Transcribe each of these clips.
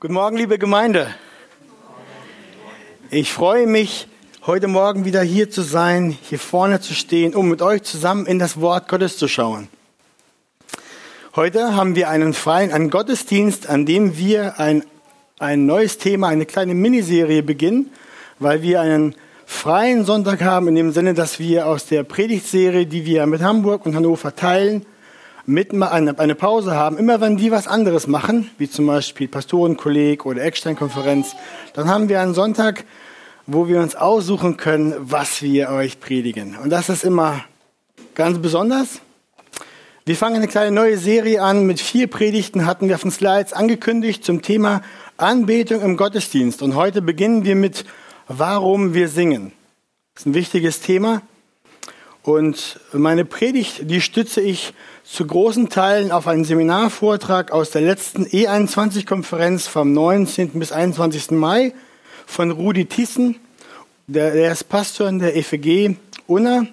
Guten Morgen, liebe Gemeinde. Ich freue mich, heute Morgen wieder hier zu sein, hier vorne zu stehen, um mit euch zusammen in das Wort Gottes zu schauen. Heute haben wir einen freien, einen Gottesdienst, an dem wir ein, ein neues Thema, eine kleine Miniserie beginnen, weil wir einen freien Sonntag haben, in dem Sinne, dass wir aus der Predigtserie, die wir mit Hamburg und Hannover teilen, mit eine, eine Pause haben, immer wenn die was anderes machen, wie zum Beispiel Pastorenkolleg oder Eckstein-Konferenz, dann haben wir einen Sonntag, wo wir uns aussuchen können, was wir euch predigen. Und das ist immer ganz besonders. Wir fangen eine kleine neue Serie an. Mit vier Predigten hatten wir auf den Slides angekündigt zum Thema Anbetung im Gottesdienst. Und heute beginnen wir mit Warum wir singen. Das ist ein wichtiges Thema. Und meine Predigt, die stütze ich zu großen Teilen auf einen Seminarvortrag aus der letzten E21-Konferenz vom 19. bis 21. Mai von Rudi Thyssen. Der, der ist Pastor in der EFG Unna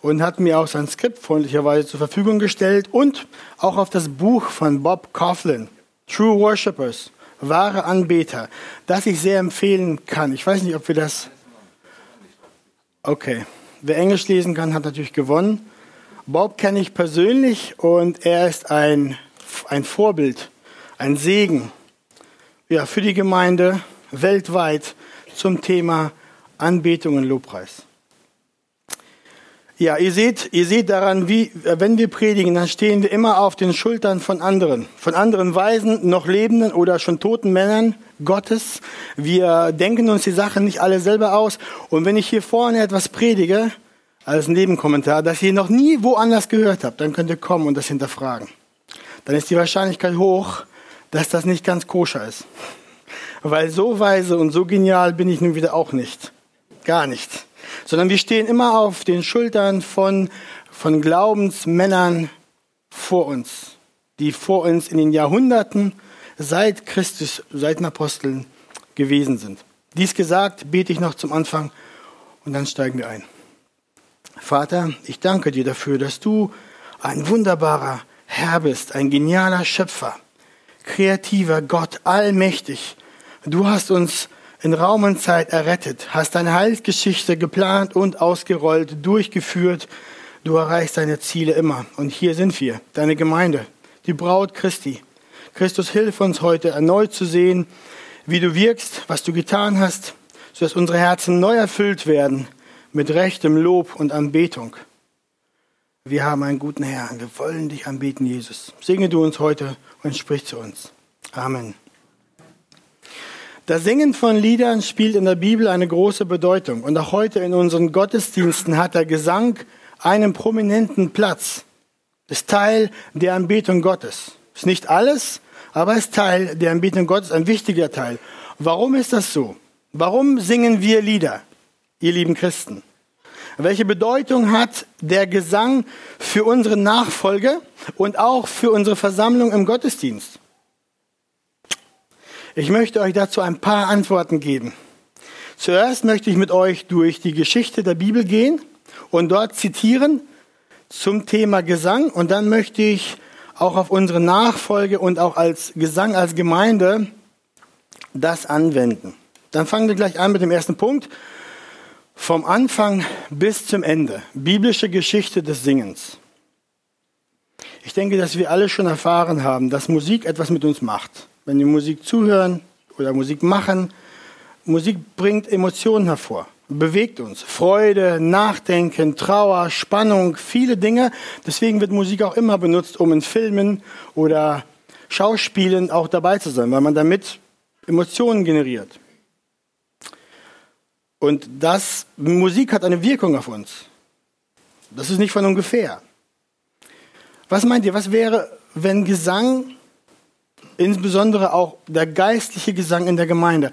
und hat mir auch sein Skript freundlicherweise zur Verfügung gestellt und auch auf das Buch von Bob Coughlin, True Worshippers, wahre Anbeter, das ich sehr empfehlen kann. Ich weiß nicht, ob wir das. Okay. Wer Englisch lesen kann, hat natürlich gewonnen. Bob kenne ich persönlich und er ist ein, ein Vorbild, ein Segen ja, für die Gemeinde weltweit zum Thema Anbetung und Lobpreis. Ja, ihr seht, ihr seht daran, wie, wenn wir predigen, dann stehen wir immer auf den Schultern von anderen, von anderen Weisen, noch lebenden oder schon toten Männern Gottes. Wir denken uns die Sachen nicht alle selber aus. Und wenn ich hier vorne etwas predige, als Nebenkommentar, dass ihr noch nie woanders gehört habt, dann könnt ihr kommen und das hinterfragen. Dann ist die Wahrscheinlichkeit hoch, dass das nicht ganz koscher ist. Weil so weise und so genial bin ich nun wieder auch nicht. Gar nicht. Sondern wir stehen immer auf den Schultern von, von Glaubensmännern vor uns, die vor uns in den Jahrhunderten seit Christus, seit den Aposteln gewesen sind. Dies gesagt, bete ich noch zum Anfang und dann steigen wir ein. Vater, ich danke dir dafür, dass du ein wunderbarer Herr bist, ein genialer Schöpfer, kreativer Gott, allmächtig. Du hast uns in Raum und Zeit errettet, hast deine Heilsgeschichte geplant und ausgerollt, durchgeführt. Du erreichst deine Ziele immer. Und hier sind wir, deine Gemeinde, die Braut Christi. Christus, hilf uns heute erneut zu sehen, wie du wirkst, was du getan hast, sodass unsere Herzen neu erfüllt werden mit rechtem Lob und Anbetung. Wir haben einen guten Herrn. Wir wollen dich anbeten, Jesus. Singe du uns heute und sprich zu uns. Amen. Das Singen von Liedern spielt in der Bibel eine große Bedeutung. Und auch heute in unseren Gottesdiensten hat der Gesang einen prominenten Platz. Ist Teil der Anbetung Gottes. Ist nicht alles, aber ist Teil der Anbetung Gottes, ein wichtiger Teil. Warum ist das so? Warum singen wir Lieder, ihr lieben Christen? Welche Bedeutung hat der Gesang für unsere Nachfolge und auch für unsere Versammlung im Gottesdienst? Ich möchte euch dazu ein paar Antworten geben. Zuerst möchte ich mit euch durch die Geschichte der Bibel gehen und dort zitieren zum Thema Gesang und dann möchte ich auch auf unsere Nachfolge und auch als Gesang als Gemeinde das anwenden. Dann fangen wir gleich an mit dem ersten Punkt. Vom Anfang bis zum Ende. Biblische Geschichte des Singens. Ich denke, dass wir alle schon erfahren haben, dass Musik etwas mit uns macht. Wenn wir Musik zuhören oder Musik machen, Musik bringt Emotionen hervor, bewegt uns. Freude, Nachdenken, Trauer, Spannung, viele Dinge. Deswegen wird Musik auch immer benutzt, um in Filmen oder Schauspielen auch dabei zu sein, weil man damit Emotionen generiert. Und das, Musik hat eine Wirkung auf uns. Das ist nicht von ungefähr. Was meint ihr, was wäre, wenn Gesang, insbesondere auch der geistliche Gesang in der Gemeinde,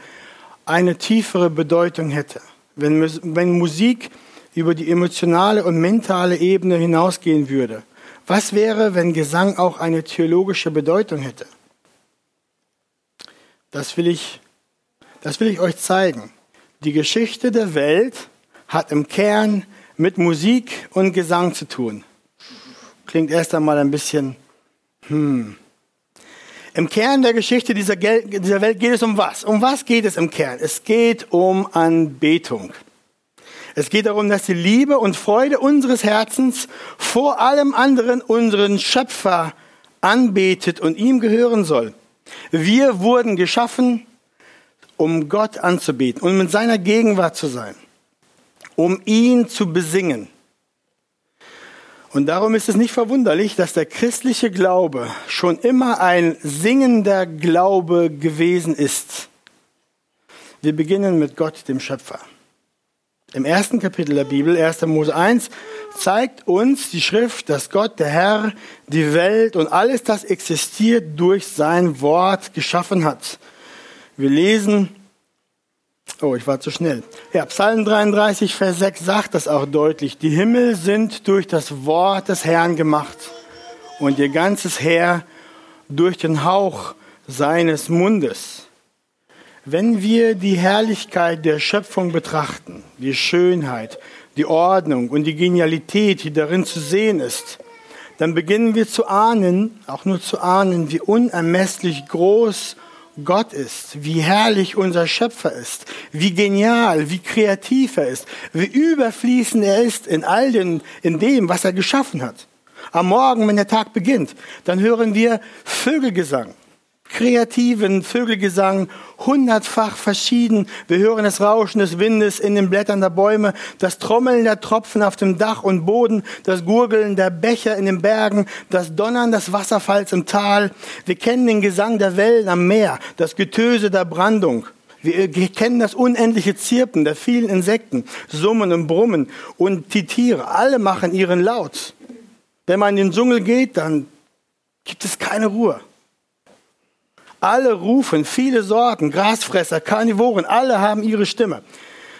eine tiefere Bedeutung hätte? Wenn, wenn Musik über die emotionale und mentale Ebene hinausgehen würde? Was wäre, wenn Gesang auch eine theologische Bedeutung hätte? Das will ich, das will ich euch zeigen. Die Geschichte der Welt hat im Kern mit Musik und Gesang zu tun. Klingt erst einmal ein bisschen, hm. Im Kern der Geschichte dieser, dieser Welt geht es um was? Um was geht es im Kern? Es geht um Anbetung. Es geht darum, dass die Liebe und Freude unseres Herzens vor allem anderen unseren Schöpfer anbetet und ihm gehören soll. Wir wurden geschaffen, um Gott anzubeten und in seiner Gegenwart zu sein, um ihn zu besingen. Und darum ist es nicht verwunderlich, dass der christliche Glaube schon immer ein singender Glaube gewesen ist. Wir beginnen mit Gott, dem Schöpfer. Im ersten Kapitel der Bibel, 1. Mose 1, zeigt uns die Schrift, dass Gott, der Herr, die Welt und alles, das existiert, durch sein Wort geschaffen hat. Wir lesen, oh, ich war zu schnell. Ja, Psalm 33, Vers 6 sagt das auch deutlich. Die Himmel sind durch das Wort des Herrn gemacht und ihr ganzes Heer durch den Hauch seines Mundes. Wenn wir die Herrlichkeit der Schöpfung betrachten, die Schönheit, die Ordnung und die Genialität, die darin zu sehen ist, dann beginnen wir zu ahnen, auch nur zu ahnen, wie unermesslich groß Gott ist, wie herrlich unser Schöpfer ist, wie genial, wie kreativ er ist, wie überfließend er ist in all den, in dem, was er geschaffen hat. Am Morgen, wenn der Tag beginnt, dann hören wir Vögelgesang kreativen Vögelgesang, hundertfach verschieden. Wir hören das Rauschen des Windes in den Blättern der Bäume, das Trommeln der Tropfen auf dem Dach und Boden, das Gurgeln der Becher in den Bergen, das Donnern des Wasserfalls im Tal. Wir kennen den Gesang der Wellen am Meer, das Getöse der Brandung. Wir kennen das unendliche Zirpen der vielen Insekten, Summen und Brummen und die Tiere. Alle machen ihren Laut. Wenn man in den Dschungel geht, dann gibt es keine Ruhe. Alle rufen, viele Sorten, Grasfresser, Karnivoren, alle haben ihre Stimme.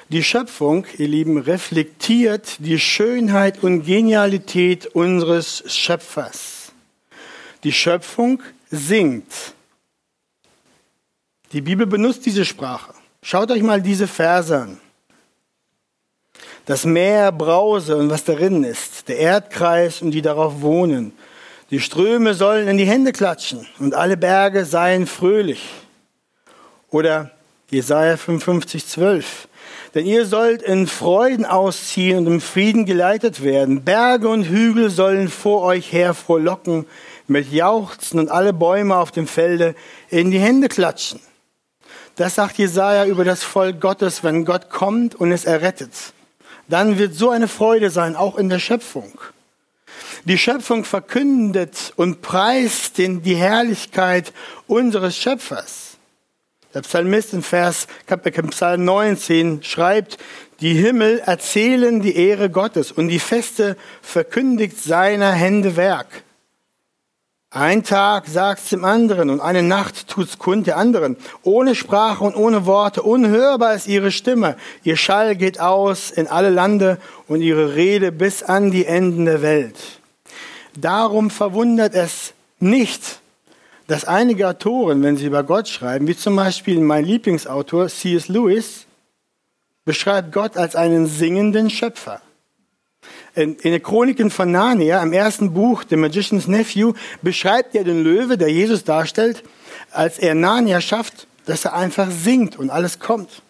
Die Schöpfung, ihr Lieben, reflektiert die Schönheit und Genialität unseres Schöpfers. Die Schöpfung singt. Die Bibel benutzt diese Sprache. Schaut euch mal diese Verse an. Das Meer brause und was darin ist, der Erdkreis und die darauf wohnen, die Ströme sollen in die Hände klatschen und alle Berge seien fröhlich. Oder Jesaja 55, 12. Denn ihr sollt in Freuden ausziehen und im Frieden geleitet werden. Berge und Hügel sollen vor euch her frohlocken, mit Jauchzen und alle Bäume auf dem Felde in die Hände klatschen. Das sagt Jesaja über das Volk Gottes, wenn Gott kommt und es errettet. Dann wird so eine Freude sein, auch in der Schöpfung. Die Schöpfung verkündet und preist den, die Herrlichkeit unseres Schöpfers. Der Psalmist in Vers Psalm 19 schreibt, die Himmel erzählen die Ehre Gottes und die Feste verkündigt seiner Hände Werk. Ein Tag sagt's dem anderen und eine Nacht tut's kund der anderen. Ohne Sprache und ohne Worte, unhörbar ist ihre Stimme. Ihr Schall geht aus in alle Lande und ihre Rede bis an die Enden der Welt. Darum verwundert es nicht, dass einige Autoren, wenn sie über Gott schreiben, wie zum Beispiel mein Lieblingsautor C.S. Lewis, beschreibt Gott als einen singenden Schöpfer. In, in den Chroniken von Narnia, im ersten Buch, The Magician's Nephew, beschreibt er den Löwe, der Jesus darstellt, als er Narnia schafft, dass er einfach singt und alles kommt.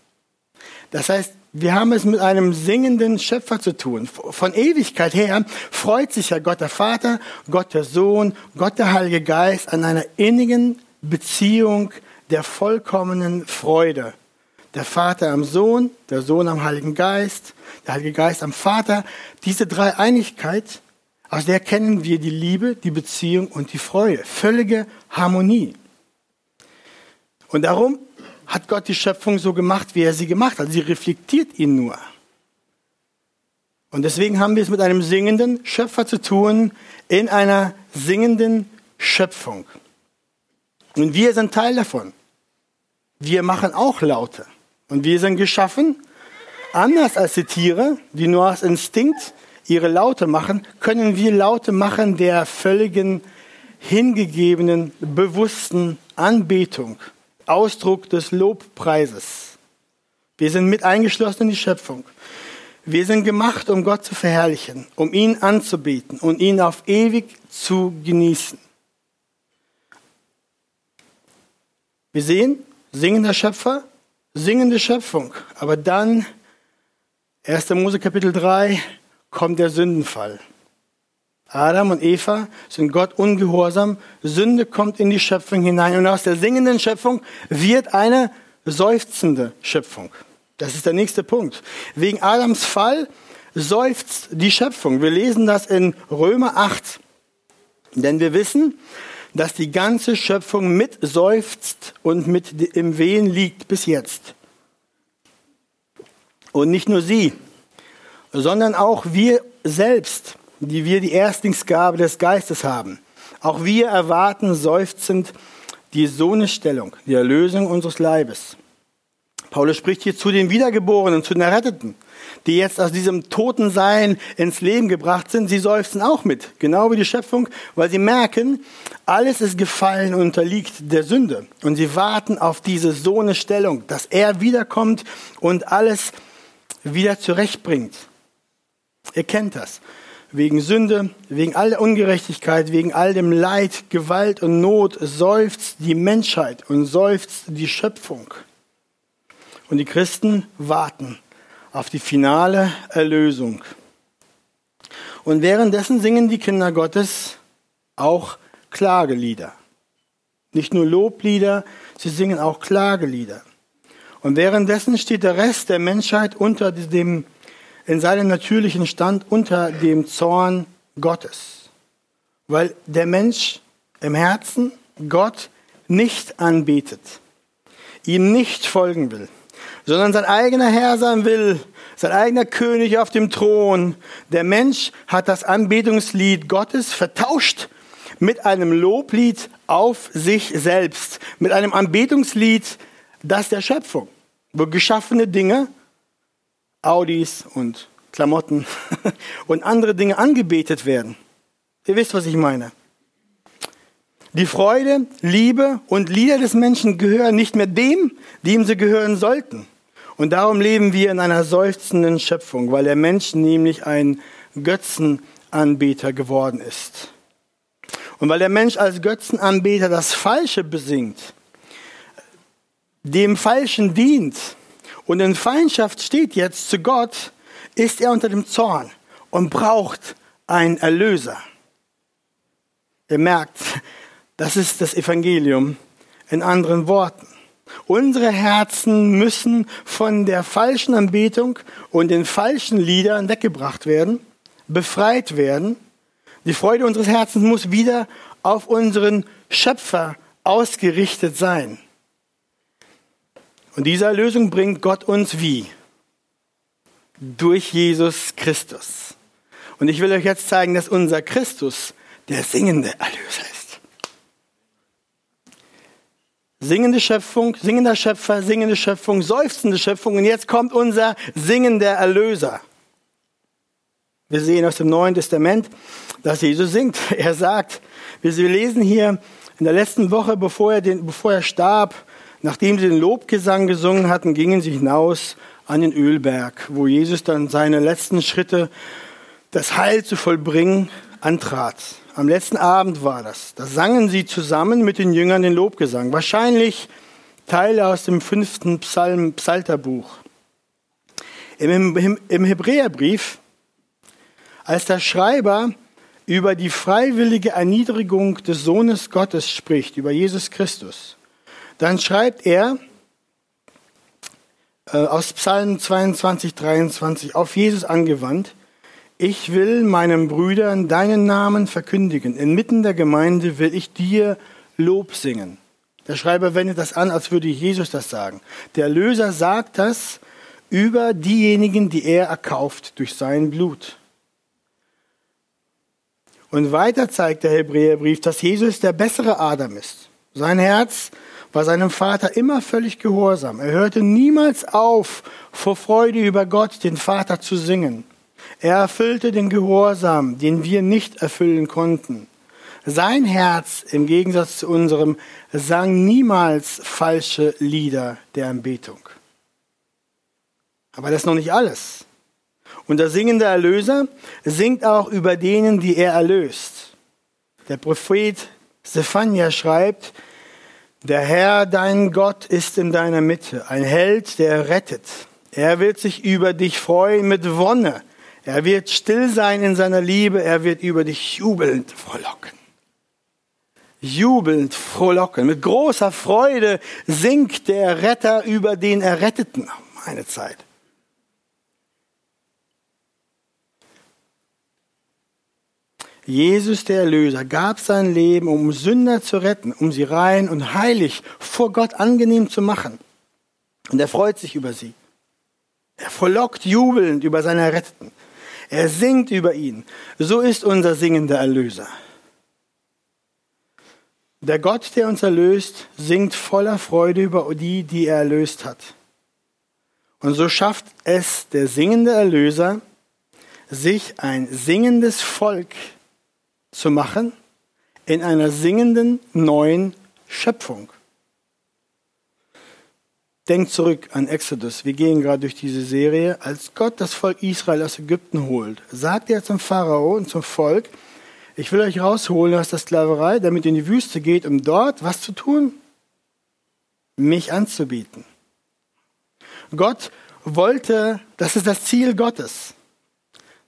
Das heißt, wir haben es mit einem singenden Schöpfer zu tun. Von Ewigkeit her freut sich ja Gott der Vater, Gott der Sohn, Gott der Heilige Geist an einer innigen Beziehung der vollkommenen Freude. Der Vater am Sohn, der Sohn am Heiligen Geist, der Heilige Geist am Vater. Diese Dreieinigkeit, aus der kennen wir die Liebe, die Beziehung und die Freude. Völlige Harmonie. Und darum hat Gott die Schöpfung so gemacht, wie er sie gemacht hat. Sie reflektiert ihn nur. Und deswegen haben wir es mit einem singenden Schöpfer zu tun, in einer singenden Schöpfung. Und wir sind Teil davon. Wir machen auch Laute. Und wir sind geschaffen, anders als die Tiere, die nur aus Instinkt ihre Laute machen, können wir Laute machen der völligen, hingegebenen, bewussten Anbetung. Ausdruck des Lobpreises. Wir sind mit eingeschlossen in die Schöpfung. Wir sind gemacht, um Gott zu verherrlichen, um ihn anzubeten und ihn auf ewig zu genießen. Wir sehen, singender Schöpfer, singende Schöpfung. Aber dann, 1. Mose Kapitel 3, kommt der Sündenfall. Adam und Eva sind Gott ungehorsam. Sünde kommt in die Schöpfung hinein. Und aus der singenden Schöpfung wird eine seufzende Schöpfung. Das ist der nächste Punkt. Wegen Adams Fall seufzt die Schöpfung. Wir lesen das in Römer 8. Denn wir wissen, dass die ganze Schöpfung mit seufzt und mit im Wehen liegt bis jetzt. Und nicht nur sie, sondern auch wir selbst, die wir die Erstlingsgabe des Geistes haben. Auch wir erwarten seufzend die Sohnestellung, die Erlösung unseres Leibes. Paulus spricht hier zu den Wiedergeborenen, zu den Erretteten, die jetzt aus diesem Totensein ins Leben gebracht sind. Sie seufzen auch mit, genau wie die Schöpfung, weil sie merken, alles ist gefallen und unterliegt der Sünde. Und sie warten auf diese Sohnestellung, dass er wiederkommt und alles wieder zurechtbringt. Ihr kennt das. Wegen Sünde, wegen all der Ungerechtigkeit, wegen all dem Leid, Gewalt und Not seufzt die Menschheit und seufzt die Schöpfung. Und die Christen warten auf die finale Erlösung. Und währenddessen singen die Kinder Gottes auch Klagelieder. Nicht nur Loblieder, sie singen auch Klagelieder. Und währenddessen steht der Rest der Menschheit unter dem, in seinem natürlichen Stand unter dem Zorn Gottes. Weil der Mensch im Herzen Gott nicht anbetet, ihm nicht folgen will sondern sein eigener Herr sein will, sein eigener König auf dem Thron. Der Mensch hat das Anbetungslied Gottes vertauscht mit einem Loblied auf sich selbst, mit einem Anbetungslied, das der Schöpfung, wo geschaffene Dinge, Audis und Klamotten und andere Dinge angebetet werden. Ihr wisst, was ich meine. Die Freude, Liebe und Lieder des Menschen gehören nicht mehr dem, dem sie gehören sollten. Und darum leben wir in einer seufzenden Schöpfung, weil der Mensch nämlich ein Götzenanbeter geworden ist. Und weil der Mensch als Götzenanbeter das Falsche besingt, dem Falschen dient und in Feindschaft steht jetzt zu Gott, ist er unter dem Zorn und braucht einen Erlöser. Ihr merkt, das ist das Evangelium in anderen Worten. Unsere Herzen müssen von der falschen Anbetung und den falschen Liedern weggebracht werden, befreit werden. Die Freude unseres Herzens muss wieder auf unseren Schöpfer ausgerichtet sein. Und diese Erlösung bringt Gott uns wie? Durch Jesus Christus. Und ich will euch jetzt zeigen, dass unser Christus der singende Erlöser ist. Singende Schöpfung, singender Schöpfer, singende Schöpfung, seufzende Schöpfung. Und jetzt kommt unser singender Erlöser. Wir sehen aus dem Neuen Testament, dass Jesus singt. Er sagt, wir lesen hier in der letzten Woche, bevor er, den, bevor er starb, nachdem sie den Lobgesang gesungen hatten, gingen sie hinaus an den Ölberg, wo Jesus dann seine letzten Schritte, das Heil zu vollbringen, antrat. Am letzten Abend war das. Da sangen sie zusammen mit den Jüngern den Lobgesang. Wahrscheinlich Teile aus dem fünften Psalm, Psalterbuch. Im, im, Im Hebräerbrief, als der Schreiber über die freiwillige Erniedrigung des Sohnes Gottes spricht, über Jesus Christus, dann schreibt er äh, aus Psalm 22, 23 auf Jesus angewandt, ich will meinen Brüdern deinen Namen verkündigen. Inmitten der Gemeinde will ich dir Lob singen. Der Schreiber wendet das an, als würde Jesus das sagen. Der Löser sagt das über diejenigen, die er erkauft durch sein Blut. Und weiter zeigt der Hebräerbrief, dass Jesus der bessere Adam ist. Sein Herz war seinem Vater immer völlig gehorsam. Er hörte niemals auf, vor Freude über Gott, den Vater, zu singen. Er erfüllte den Gehorsam, den wir nicht erfüllen konnten. Sein Herz, im Gegensatz zu unserem, sang niemals falsche Lieder der Anbetung. Aber das ist noch nicht alles. Und der singende Erlöser singt auch über denen, die er erlöst. Der Prophet Zephania schreibt, Der Herr, dein Gott, ist in deiner Mitte, ein Held, der rettet. Er wird sich über dich freuen mit Wonne. Er wird still sein in seiner Liebe, er wird über dich jubelnd frohlocken. Jubelnd frohlocken. Mit großer Freude singt der Retter über den Erretteten. Meine Zeit. Jesus der Erlöser gab sein Leben, um Sünder zu retten, um sie rein und heilig vor Gott angenehm zu machen. Und er freut sich über sie. Er verlockt jubelnd über seine Erretteten. Er singt über ihn. So ist unser singender Erlöser. Der Gott, der uns erlöst, singt voller Freude über die, die er erlöst hat. Und so schafft es der singende Erlöser, sich ein singendes Volk zu machen in einer singenden neuen Schöpfung. Denkt zurück an Exodus. Wir gehen gerade durch diese Serie. Als Gott das Volk Israel aus Ägypten holt, sagt er zum Pharao und zum Volk, ich will euch rausholen aus der Sklaverei, damit ihr in die Wüste geht, um dort was zu tun? Mich anzubieten. Gott wollte, das ist das Ziel Gottes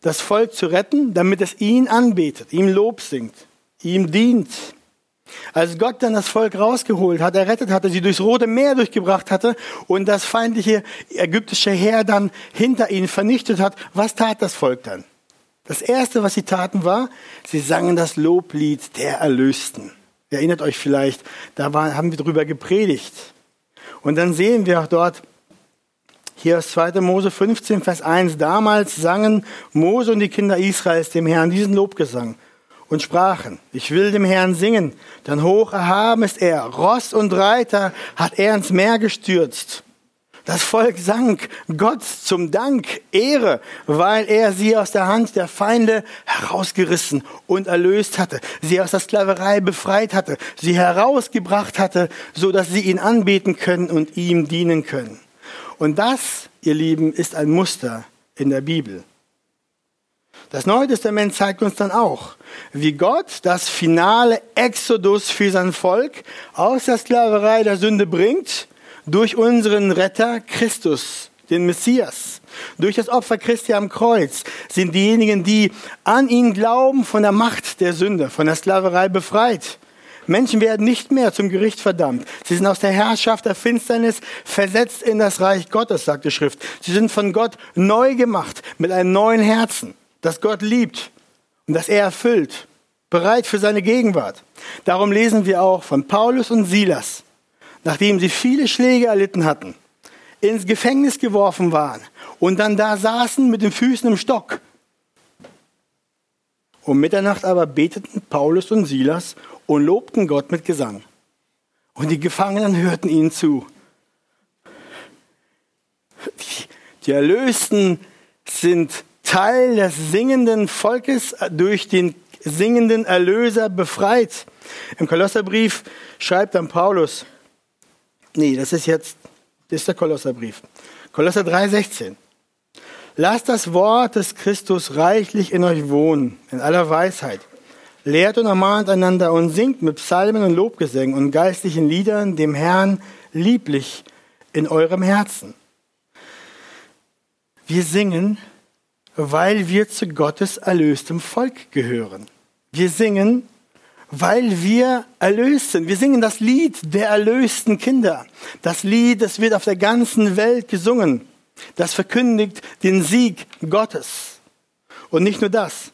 das Volk zu retten, damit es ihn anbetet, ihm Lob singt, ihm dient. Als Gott dann das Volk rausgeholt hat, errettet hatte, sie durchs Rote Meer durchgebracht hatte und das feindliche ägyptische Heer dann hinter ihnen vernichtet hat, was tat das Volk dann? Das erste, was sie taten, war, sie sangen das Loblied der Erlösten. Ihr erinnert euch vielleicht, da haben wir drüber gepredigt. Und dann sehen wir auch dort, hier aus 2. Mose 15, Vers 1. Damals sangen Mose und die Kinder Israels dem Herrn diesen Lobgesang und sprachen, ich will dem Herrn singen, denn hoch erhaben ist er, Ross und Reiter hat er ins Meer gestürzt. Das Volk sang Gott zum Dank, Ehre, weil er sie aus der Hand der Feinde herausgerissen und erlöst hatte, sie aus der Sklaverei befreit hatte, sie herausgebracht hatte, so dass sie ihn anbeten können und ihm dienen können. Und das, ihr Lieben, ist ein Muster in der Bibel. Das Neue Testament zeigt uns dann auch, wie Gott das finale Exodus für sein Volk aus der Sklaverei der Sünde bringt, durch unseren Retter Christus, den Messias. Durch das Opfer Christi am Kreuz sind diejenigen, die an ihn glauben, von der Macht der Sünde, von der Sklaverei befreit. Menschen werden nicht mehr zum Gericht verdammt. Sie sind aus der Herrschaft der Finsternis versetzt in das Reich Gottes, sagt die Schrift. Sie sind von Gott neu gemacht, mit einem neuen Herzen, das Gott liebt und das er erfüllt, bereit für seine Gegenwart. Darum lesen wir auch von Paulus und Silas, nachdem sie viele Schläge erlitten hatten, ins Gefängnis geworfen waren und dann da saßen mit den Füßen im Stock. Um Mitternacht aber beteten Paulus und Silas und lobten Gott mit Gesang. Und die Gefangenen hörten ihnen zu. Die, die Erlösten sind Teil des singenden Volkes durch den singenden Erlöser befreit. Im Kolosserbrief schreibt dann Paulus, nee, das ist jetzt, das ist der Kolosserbrief. Kolosser 3,16. Lasst das Wort des Christus reichlich in euch wohnen, in aller Weisheit Lehrt und ermahnt einander und singt mit Psalmen und Lobgesängen und geistlichen Liedern dem Herrn lieblich in eurem Herzen. Wir singen, weil wir zu Gottes erlöstem Volk gehören. Wir singen, weil wir erlöst sind. Wir singen das Lied der erlösten Kinder. Das Lied, das wird auf der ganzen Welt gesungen. Das verkündigt den Sieg Gottes. Und nicht nur das.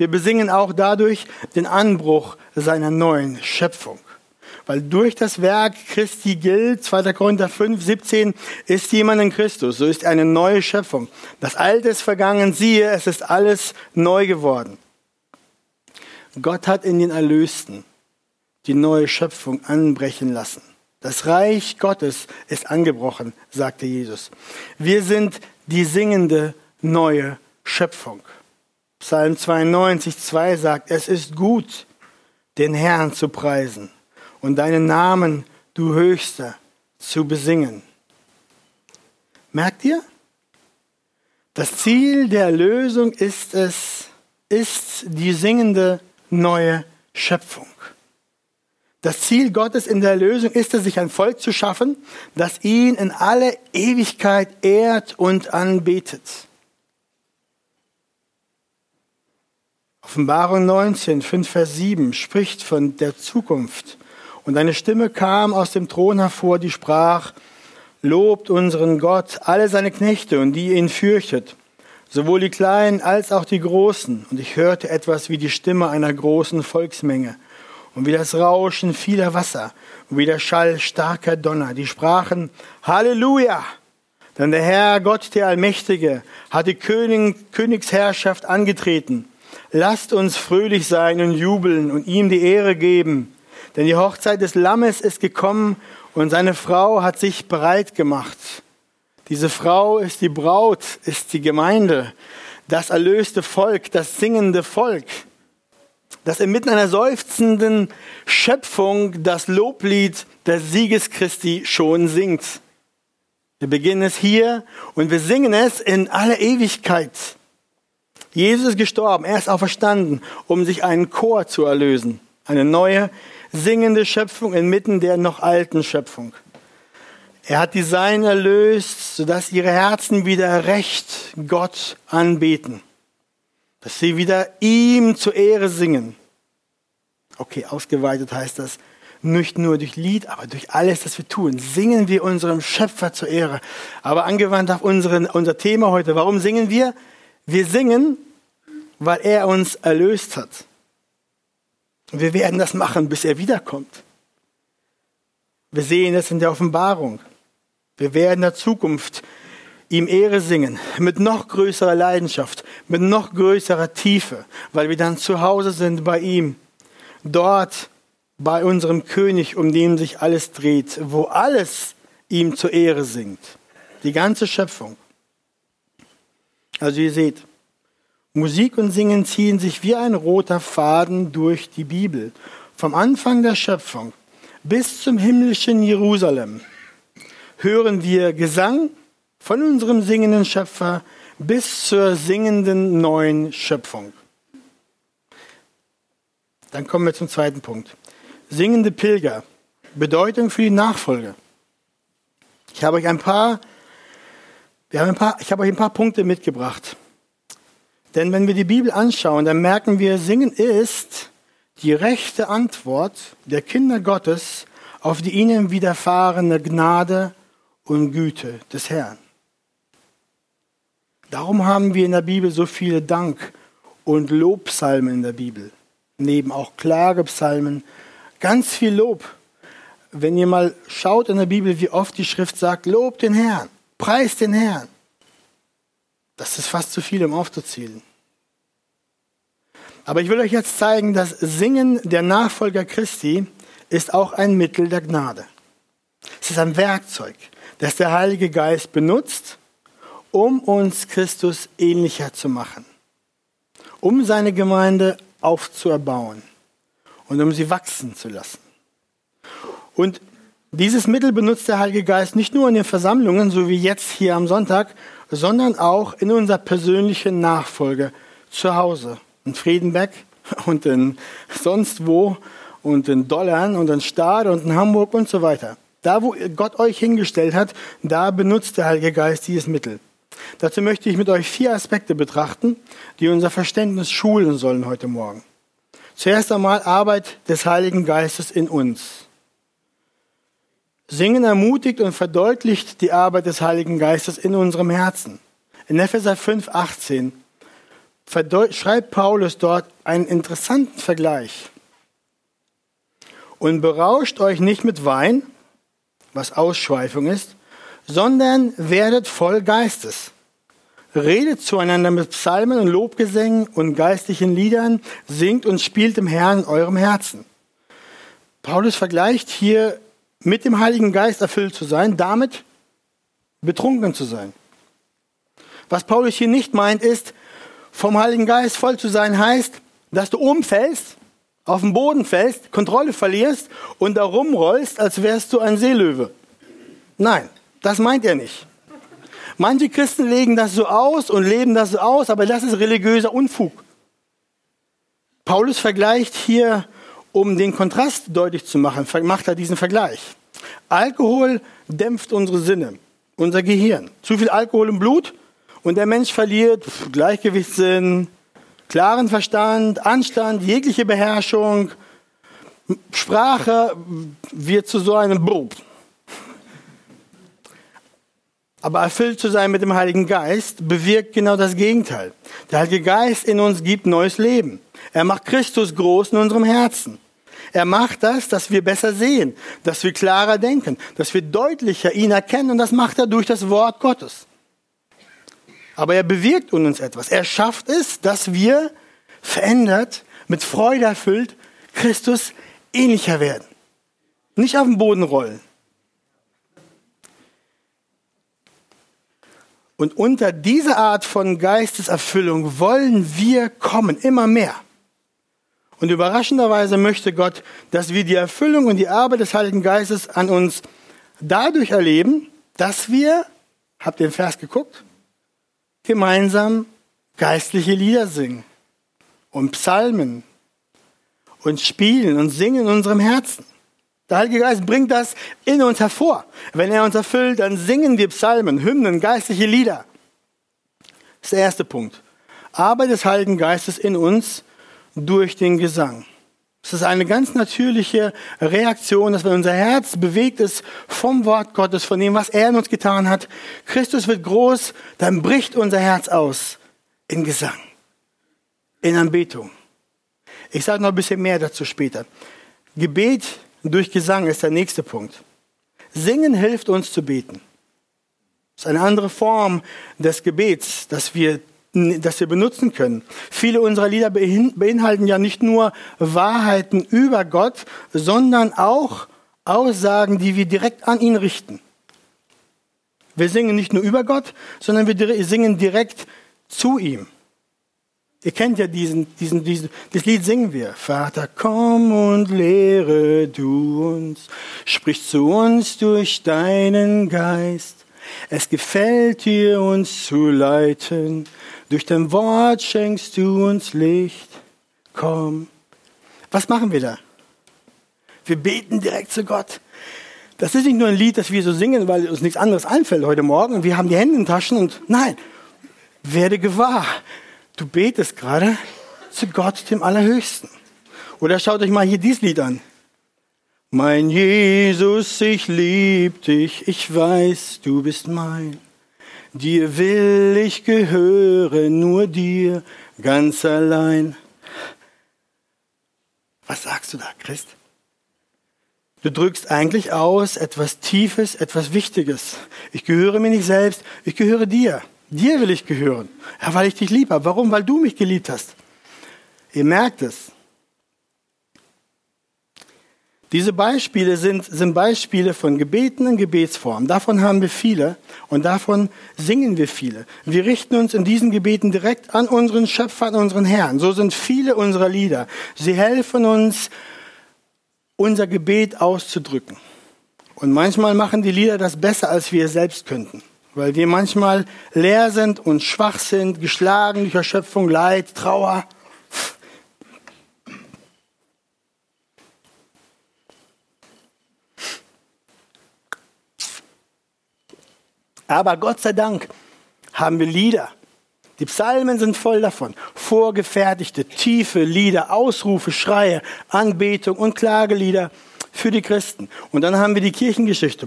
Wir besingen auch dadurch den Anbruch seiner neuen Schöpfung. Weil durch das Werk Christi gilt, 2. Korinther 5, 17, ist jemand in Christus, so ist eine neue Schöpfung. Das Alte ist vergangen, siehe, es ist alles neu geworden. Gott hat in den Erlösten die neue Schöpfung anbrechen lassen. Das Reich Gottes ist angebrochen, sagte Jesus. Wir sind die singende neue Schöpfung. Psalm 92, 2 sagt, es ist gut, den Herrn zu preisen und deinen Namen, du Höchster, zu besingen. Merkt ihr? Das Ziel der Erlösung ist es, ist die singende neue Schöpfung. Das Ziel Gottes in der Erlösung ist es, sich ein Volk zu schaffen, das ihn in alle Ewigkeit ehrt und anbetet. Offenbarung 19, 5 Vers 7 spricht von der Zukunft. Und eine Stimme kam aus dem Thron hervor, die sprach, Lobt unseren Gott, alle seine Knechte und die ihn fürchtet, sowohl die Kleinen als auch die Großen. Und ich hörte etwas wie die Stimme einer großen Volksmenge und wie das Rauschen vieler Wasser und wie der Schall starker Donner. Die sprachen Halleluja! Denn der Herr Gott, der Allmächtige, hat die König, Königsherrschaft angetreten. Lasst uns fröhlich sein und jubeln und ihm die Ehre geben. Denn die Hochzeit des Lammes ist gekommen und seine Frau hat sich bereit gemacht. Diese Frau ist die Braut, ist die Gemeinde, das erlöste Volk, das singende Volk dass inmitten einer seufzenden Schöpfung das Loblied des Sieges Christi schon singt. Wir beginnen es hier und wir singen es in aller Ewigkeit. Jesus ist gestorben, er ist auferstanden, um sich einen Chor zu erlösen. Eine neue, singende Schöpfung inmitten der noch alten Schöpfung. Er hat die Seinen erlöst, sodass ihre Herzen wieder recht Gott anbeten dass sie wieder ihm zur Ehre singen. Okay, ausgeweitet heißt das nicht nur durch Lied, aber durch alles, was wir tun. Singen wir unserem Schöpfer zur Ehre. Aber angewandt auf unseren, unser Thema heute. Warum singen wir? Wir singen, weil er uns erlöst hat. Wir werden das machen, bis er wiederkommt. Wir sehen es in der Offenbarung. Wir werden in der Zukunft ihm Ehre singen, mit noch größerer Leidenschaft, mit noch größerer Tiefe, weil wir dann zu Hause sind bei ihm, dort bei unserem König, um den sich alles dreht, wo alles ihm zur Ehre singt, die ganze Schöpfung. Also ihr seht, Musik und Singen ziehen sich wie ein roter Faden durch die Bibel, vom Anfang der Schöpfung bis zum himmlischen Jerusalem hören wir Gesang, von unserem singenden Schöpfer bis zur singenden neuen Schöpfung. Dann kommen wir zum zweiten Punkt. Singende Pilger. Bedeutung für die Nachfolge. Ich habe euch ein paar, wir haben ein paar, ich habe euch ein paar Punkte mitgebracht. Denn wenn wir die Bibel anschauen, dann merken wir, Singen ist die rechte Antwort der Kinder Gottes auf die ihnen widerfahrene Gnade und Güte des Herrn. Darum haben wir in der Bibel so viele Dank- und Lobpsalmen in der Bibel. Neben auch Klagepsalmen. Ganz viel Lob. Wenn ihr mal schaut in der Bibel, wie oft die Schrift sagt, Lob den Herrn, preis den Herrn. Das ist fast zu viel, um aufzuzählen. Aber ich will euch jetzt zeigen, dass Singen der Nachfolger Christi ist auch ein Mittel der Gnade. Es ist ein Werkzeug, das der Heilige Geist benutzt, um uns Christus ähnlicher zu machen, um seine Gemeinde aufzuerbauen und um sie wachsen zu lassen. Und dieses Mittel benutzt der Heilige Geist nicht nur in den Versammlungen, so wie jetzt hier am Sonntag, sondern auch in unserer persönlichen Nachfolge zu Hause, in Friedenbeck und in sonst wo und in Dollern und in Stade und in Hamburg und so weiter. Da, wo Gott euch hingestellt hat, da benutzt der Heilige Geist dieses Mittel. Dazu möchte ich mit euch vier Aspekte betrachten, die unser Verständnis schulen sollen heute Morgen. Zuerst einmal Arbeit des Heiligen Geistes in uns. Singen ermutigt und verdeutlicht die Arbeit des Heiligen Geistes in unserem Herzen. In Epheser 5, 18 schreibt Paulus dort einen interessanten Vergleich. Und berauscht euch nicht mit Wein, was Ausschweifung ist, sondern werdet voll Geistes. Redet zueinander mit Psalmen und Lobgesängen und geistlichen Liedern, singt und spielt dem Herrn in eurem Herzen. Paulus vergleicht hier mit dem Heiligen Geist erfüllt zu sein, damit betrunken zu sein. Was Paulus hier nicht meint, ist, vom Heiligen Geist voll zu sein heißt, dass du umfällst, auf den Boden fällst, Kontrolle verlierst und da rumrollst, als wärst du ein Seelöwe. Nein. Das meint er nicht. Manche Christen legen das so aus und leben das so aus, aber das ist religiöser Unfug. Paulus vergleicht hier um den Kontrast deutlich zu machen, macht er diesen Vergleich. Alkohol dämpft unsere Sinne, unser Gehirn. Zu viel Alkohol im Blut und der Mensch verliert Gleichgewichtssinn, klaren Verstand, Anstand, jegliche Beherrschung. Sprache wird zu so einem Brot. Aber erfüllt zu sein mit dem Heiligen Geist bewirkt genau das Gegenteil. Der Heilige Geist in uns gibt neues Leben. Er macht Christus groß in unserem Herzen. Er macht das, dass wir besser sehen, dass wir klarer denken, dass wir deutlicher ihn erkennen und das macht er durch das Wort Gottes. Aber er bewirkt uns etwas. Er schafft es, dass wir verändert, mit Freude erfüllt, Christus ähnlicher werden. Nicht auf den Boden rollen. Und unter diese Art von Geisteserfüllung wollen wir kommen, immer mehr. Und überraschenderweise möchte Gott, dass wir die Erfüllung und die Arbeit des Heiligen Geistes an uns dadurch erleben, dass wir, habt ihr den Vers geguckt, gemeinsam geistliche Lieder singen und Psalmen und spielen und singen in unserem Herzen. Der Heilige Geist bringt das in uns hervor. Wenn er uns erfüllt, dann singen wir Psalmen, Hymnen, geistliche Lieder. Das ist der erste Punkt. Arbeit des Heiligen Geistes in uns durch den Gesang. Es ist eine ganz natürliche Reaktion, dass wenn unser Herz bewegt ist vom Wort Gottes, von dem, was er in uns getan hat, Christus wird groß, dann bricht unser Herz aus in Gesang, in Anbetung. Ich sage noch ein bisschen mehr dazu später. Gebet durch Gesang ist der nächste Punkt. Singen hilft uns zu beten. Das ist eine andere Form des Gebets, das wir das wir benutzen können. Viele unserer Lieder beinhalten ja nicht nur Wahrheiten über Gott, sondern auch Aussagen, die wir direkt an ihn richten. Wir singen nicht nur über Gott, sondern wir singen direkt zu ihm. Ihr kennt ja diesen, diesen, diesen, das Lied singen wir. Vater, komm und lehre du uns, sprich zu uns durch deinen Geist. Es gefällt dir, uns zu leiten. Durch dein Wort schenkst du uns Licht. Komm. Was machen wir da? Wir beten direkt zu Gott. Das ist nicht nur ein Lied, das wir so singen, weil uns nichts anderes einfällt heute Morgen wir haben die Hände in den Taschen und nein, werde gewahr. Du betest gerade zu Gott, dem Allerhöchsten. Oder schaut euch mal hier dieses Lied an. Mein Jesus, ich lieb dich, ich weiß, du bist mein. Dir will ich gehören, nur dir, ganz allein. Was sagst du da, Christ? Du drückst eigentlich aus etwas Tiefes, etwas Wichtiges. Ich gehöre mir nicht selbst, ich gehöre dir. Dir will ich gehören. Ja, weil ich dich lieb habe. Warum? Weil du mich geliebt hast. Ihr merkt es. Diese Beispiele sind, sind Beispiele von Gebeten und Gebetsformen. Davon haben wir viele und davon singen wir viele. Wir richten uns in diesen Gebeten direkt an unseren Schöpfer, an unseren Herrn. So sind viele unserer Lieder. Sie helfen uns, unser Gebet auszudrücken. Und manchmal machen die Lieder das besser, als wir selbst könnten. Weil wir manchmal leer sind und schwach sind, geschlagen durch Erschöpfung, Leid, Trauer. Aber Gott sei Dank haben wir Lieder. Die Psalmen sind voll davon. Vorgefertigte, tiefe Lieder, Ausrufe, Schreie, Anbetung und Klagelieder für die Christen. Und dann haben wir die Kirchengeschichte.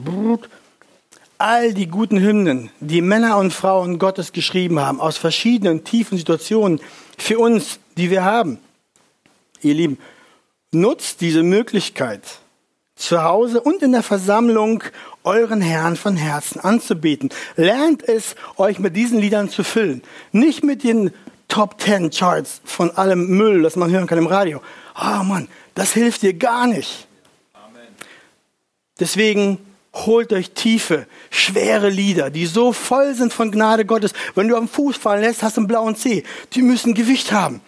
All die guten Hymnen, die Männer und Frauen Gottes geschrieben haben, aus verschiedenen tiefen Situationen für uns, die wir haben. Ihr Lieben, nutzt diese Möglichkeit, zu Hause und in der Versammlung euren Herrn von Herzen anzubeten. Lernt es, euch mit diesen Liedern zu füllen. Nicht mit den Top Ten Charts von allem Müll, das man hören kann im Radio. Ah oh Mann, das hilft dir gar nicht. Deswegen holt euch tiefe, schwere Lieder, die so voll sind von Gnade Gottes. Wenn du am Fuß fallen lässt, hast du einen blauen Zeh. Die müssen Gewicht haben.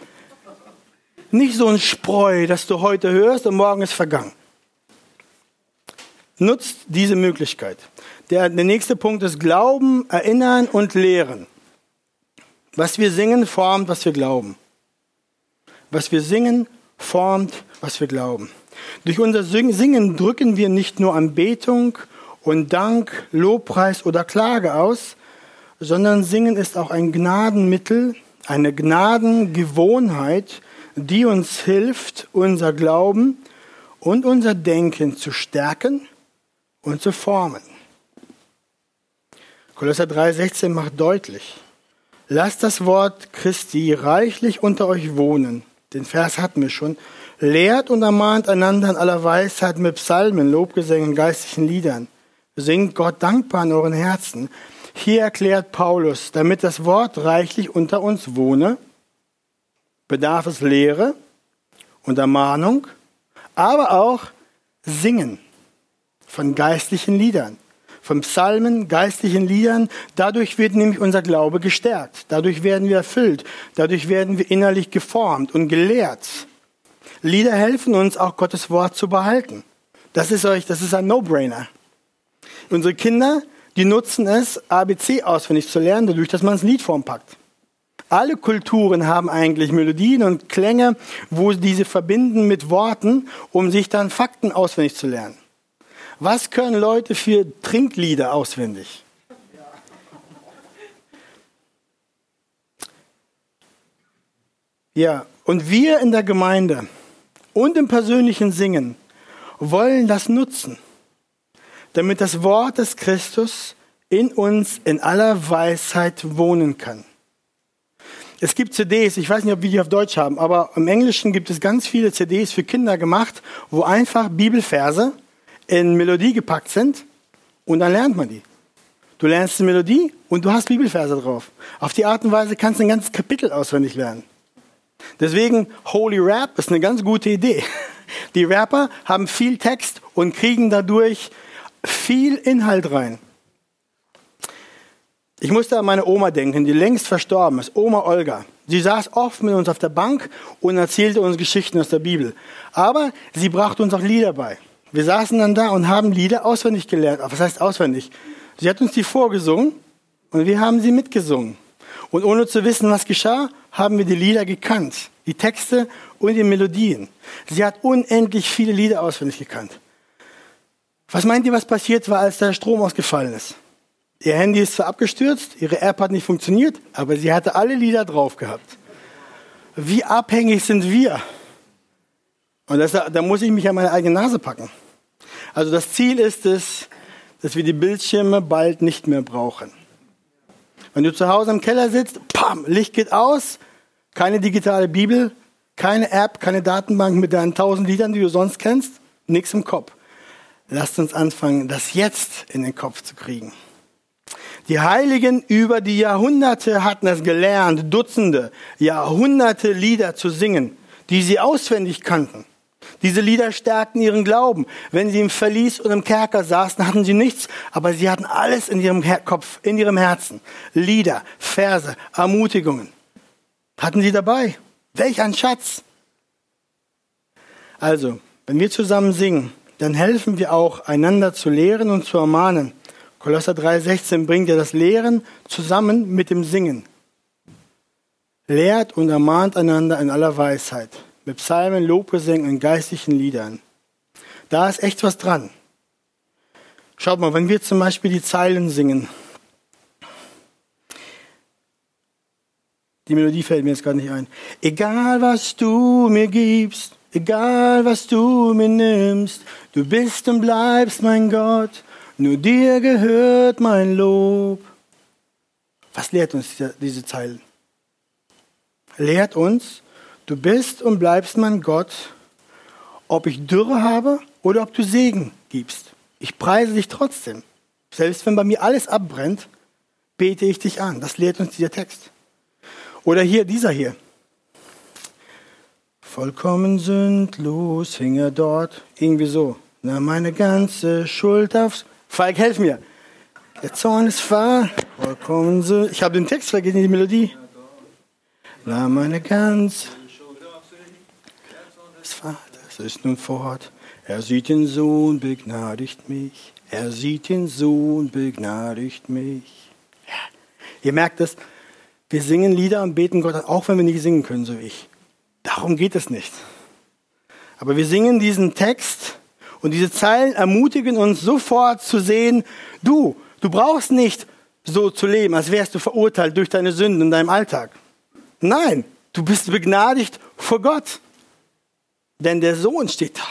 Nicht so ein Spreu, das du heute hörst und morgen ist vergangen. Nutzt diese Möglichkeit. Der, der nächste Punkt ist Glauben, Erinnern und Lehren. Was wir singen, formt, was wir glauben. Was wir singen, formt, was wir glauben. Durch unser Singen drücken wir nicht nur Anbetung und Dank, Lobpreis oder Klage aus, sondern Singen ist auch ein Gnadenmittel, eine Gnadengewohnheit, die uns hilft, unser Glauben und unser Denken zu stärken und zu formen. Kolosser 3,16 macht deutlich, lasst das Wort Christi reichlich unter euch wohnen. Den Vers hatten wir schon. Lehrt und ermahnt einander in aller Weisheit mit Psalmen, Lobgesängen, geistlichen Liedern. Singt Gott dankbar in euren Herzen. Hier erklärt Paulus, damit das Wort reichlich unter uns wohne, bedarf es Lehre und Ermahnung, aber auch Singen von geistlichen Liedern, von Psalmen, geistlichen Liedern. Dadurch wird nämlich unser Glaube gestärkt. Dadurch werden wir erfüllt. Dadurch werden wir innerlich geformt und gelehrt. Lieder helfen uns auch Gottes Wort zu behalten. Das ist euch, das ist ein No-Brainer. Unsere Kinder, die nutzen es, ABC auswendig zu lernen, dadurch, dass man das Lied packt. Alle Kulturen haben eigentlich Melodien und Klänge, wo sie diese verbinden mit Worten, um sich dann Fakten auswendig zu lernen. Was können Leute für Trinklieder auswendig? Ja, und wir in der Gemeinde und im persönlichen Singen wollen das nutzen, damit das Wort des Christus in uns in aller Weisheit wohnen kann. Es gibt CDs, ich weiß nicht, ob wir die auf Deutsch haben, aber im Englischen gibt es ganz viele CDs für Kinder gemacht, wo einfach Bibelverse in Melodie gepackt sind und dann lernt man die. Du lernst die Melodie und du hast Bibelverse drauf. Auf die Art und Weise kannst du ein ganzes Kapitel auswendig lernen. Deswegen Holy Rap ist eine ganz gute Idee. Die Rapper haben viel Text und kriegen dadurch viel Inhalt rein. Ich musste an meine Oma denken, die längst verstorben ist, Oma Olga. Sie saß oft mit uns auf der Bank und erzählte uns Geschichten aus der Bibel. Aber sie brachte uns auch Lieder bei. Wir saßen dann da und haben Lieder auswendig gelernt. Was heißt auswendig? Sie hat uns die vorgesungen und wir haben sie mitgesungen. Und ohne zu wissen, was geschah, haben wir die Lieder gekannt. Die Texte und die Melodien. Sie hat unendlich viele Lieder auswendig gekannt. Was meint ihr, was passiert war, als der Strom ausgefallen ist? Ihr Handy ist zwar abgestürzt, ihre App hat nicht funktioniert, aber sie hatte alle Lieder drauf gehabt. Wie abhängig sind wir? Und das, da muss ich mich an meine eigene Nase packen. Also das Ziel ist es, dass wir die Bildschirme bald nicht mehr brauchen. Wenn du zu Hause im Keller sitzt, pam, Licht geht aus, keine digitale Bibel, keine App, keine Datenbank mit deinen tausend Liedern, die du sonst kennst, nichts im Kopf. Lasst uns anfangen, das jetzt in den Kopf zu kriegen. Die Heiligen über die Jahrhunderte hatten es gelernt, Dutzende, Jahrhunderte Lieder zu singen, die sie auswendig kannten. Diese Lieder stärkten ihren Glauben. Wenn sie im Verlies und im Kerker saßen, hatten sie nichts, aber sie hatten alles in ihrem Kopf, in ihrem Herzen. Lieder, Verse, Ermutigungen. Hatten sie dabei. Welch ein Schatz. Also, wenn wir zusammen singen, dann helfen wir auch, einander zu lehren und zu ermahnen. Kolosser 3,16 bringt ja das Lehren zusammen mit dem Singen. Lehrt und ermahnt einander in aller Weisheit mit Psalmen, Lobgesängen und geistlichen Liedern. Da ist echt was dran. Schaut mal, wenn wir zum Beispiel die Zeilen singen, die Melodie fällt mir jetzt gerade nicht ein. Egal was du mir gibst, egal was du mir nimmst, du bist und bleibst mein Gott, nur dir gehört mein Lob. Was lehrt uns diese Zeilen? Lehrt uns, Du bist und bleibst mein Gott, ob ich Dürre habe oder ob du Segen gibst. Ich preise dich trotzdem. Selbst wenn bei mir alles abbrennt, bete ich dich an. Das lehrt uns dieser Text. Oder hier, dieser hier. Vollkommen sündlos hing er dort, irgendwie so. Na, meine ganze Schuld aufs. Falk, helf mir. Der Zorn ist fahr, vollkommen sündlos. Ich habe den Text vergessen, die Melodie. Na, meine ganze Vaters ist nun fort. Er sieht den Sohn, begnadigt mich. Er sieht den Sohn, begnadigt mich. Ja. Ihr merkt es, wir singen Lieder und beten Gott an, auch wenn wir nicht singen können, so wie ich. Darum geht es nicht. Aber wir singen diesen Text und diese Zeilen ermutigen uns sofort zu sehen, du, du brauchst nicht so zu leben, als wärst du verurteilt durch deine Sünden in deinem Alltag. Nein, du bist begnadigt vor Gott. Denn der Sohn steht da.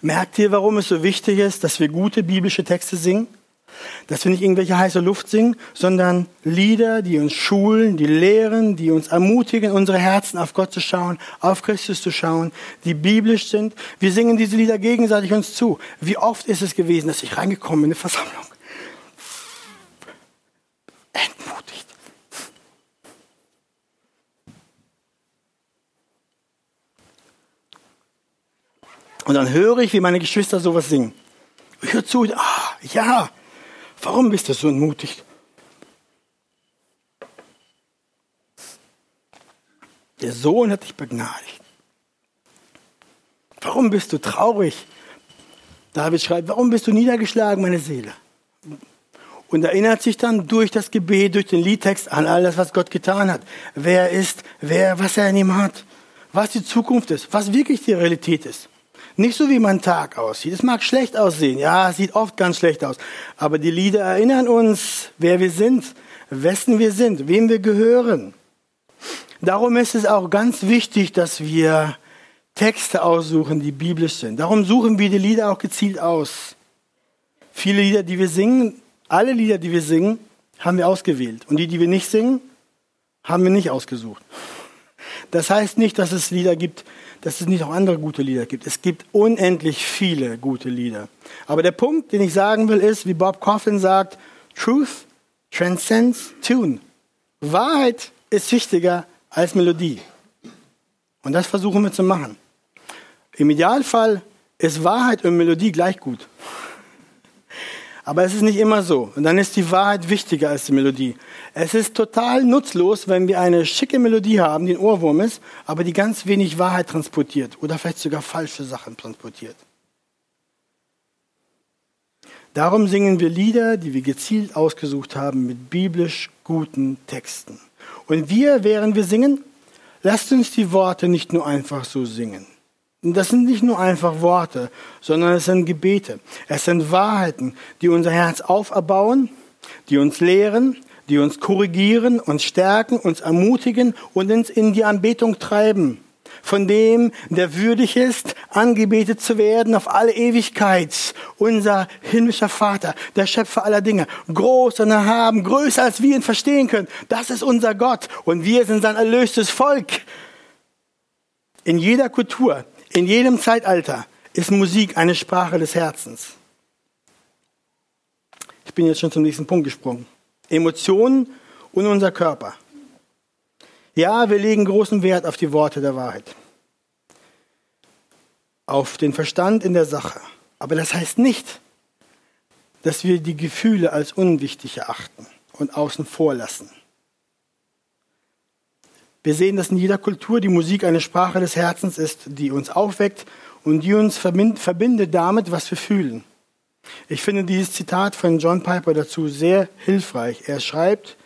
Merkt ihr, warum es so wichtig ist, dass wir gute biblische Texte singen? Dass wir nicht irgendwelche heiße Luft singen, sondern Lieder, die uns schulen, die lehren, die uns ermutigen, unsere Herzen auf Gott zu schauen, auf Christus zu schauen, die biblisch sind. Wir singen diese Lieder gegenseitig uns zu. Wie oft ist es gewesen, dass ich reingekommen bin in eine Versammlung? Entmutigt. Und dann höre ich, wie meine Geschwister sowas singen. Ich höre zu, ah, ja, Warum bist du so entmutigt? Der Sohn hat dich begnadigt. Warum bist du traurig? David schreibt, warum bist du niedergeschlagen, meine Seele? Und erinnert sich dann durch das Gebet, durch den Liedtext an all das, was Gott getan hat. Wer ist, wer, was er in ihm hat, was die Zukunft ist, was wirklich die Realität ist. Nicht so wie mein Tag aussieht. Es mag schlecht aussehen. Ja, es sieht oft ganz schlecht aus. Aber die Lieder erinnern uns, wer wir sind, wessen wir sind, wem wir gehören. Darum ist es auch ganz wichtig, dass wir Texte aussuchen, die biblisch sind. Darum suchen wir die Lieder auch gezielt aus. Viele Lieder, die wir singen, alle Lieder, die wir singen, haben wir ausgewählt. Und die, die wir nicht singen, haben wir nicht ausgesucht. Das heißt nicht, dass es Lieder gibt, dass es nicht auch andere gute Lieder gibt. Es gibt unendlich viele gute Lieder. Aber der Punkt, den ich sagen will, ist, wie Bob Coffin sagt, Truth transcends tune. Wahrheit ist wichtiger als Melodie. Und das versuchen wir zu machen. Im Idealfall ist Wahrheit und Melodie gleich gut. Aber es ist nicht immer so. Und dann ist die Wahrheit wichtiger als die Melodie. Es ist total nutzlos, wenn wir eine schicke Melodie haben, die ein Ohrwurm ist, aber die ganz wenig Wahrheit transportiert oder vielleicht sogar falsche Sachen transportiert. Darum singen wir Lieder, die wir gezielt ausgesucht haben mit biblisch guten Texten. Und wir, während wir singen, lasst uns die Worte nicht nur einfach so singen. Das sind nicht nur einfach Worte, sondern es sind Gebete. Es sind Wahrheiten, die unser Herz auferbauen, die uns lehren, die uns korrigieren, uns stärken, uns ermutigen und uns in die Anbetung treiben. Von dem, der würdig ist, angebetet zu werden auf alle Ewigkeit. Unser himmlischer Vater, der Schöpfer aller Dinge, groß und erhaben, größer als wir ihn verstehen können. Das ist unser Gott und wir sind sein erlöstes Volk. In jeder Kultur, in jedem Zeitalter ist Musik eine Sprache des Herzens. Ich bin jetzt schon zum nächsten Punkt gesprungen. Emotionen und unser Körper. Ja, wir legen großen Wert auf die Worte der Wahrheit, auf den Verstand in der Sache. Aber das heißt nicht, dass wir die Gefühle als unwichtig erachten und außen vor lassen. Wir sehen, dass in jeder Kultur die Musik eine Sprache des Herzens ist, die uns aufweckt und die uns verbindet damit, was wir fühlen. Ich finde dieses Zitat von John Piper dazu sehr hilfreich. Er schreibt,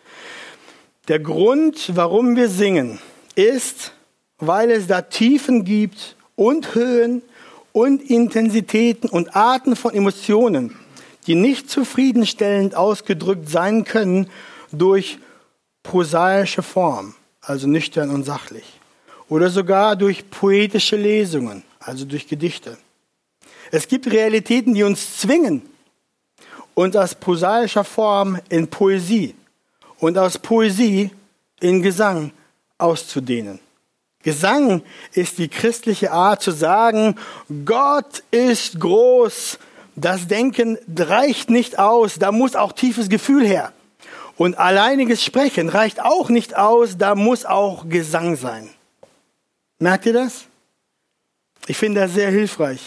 der Grund, warum wir singen, ist, weil es da Tiefen gibt und Höhen und Intensitäten und Arten von Emotionen, die nicht zufriedenstellend ausgedrückt sein können durch prosaische Form also nüchtern und sachlich. Oder sogar durch poetische Lesungen, also durch Gedichte. Es gibt Realitäten, die uns zwingen, uns aus prosaischer Form in Poesie und aus Poesie in Gesang auszudehnen. Gesang ist die christliche Art zu sagen, Gott ist groß, das Denken reicht nicht aus, da muss auch tiefes Gefühl her. Und alleiniges Sprechen reicht auch nicht aus, da muss auch Gesang sein. Merkt ihr das? Ich finde das sehr hilfreich.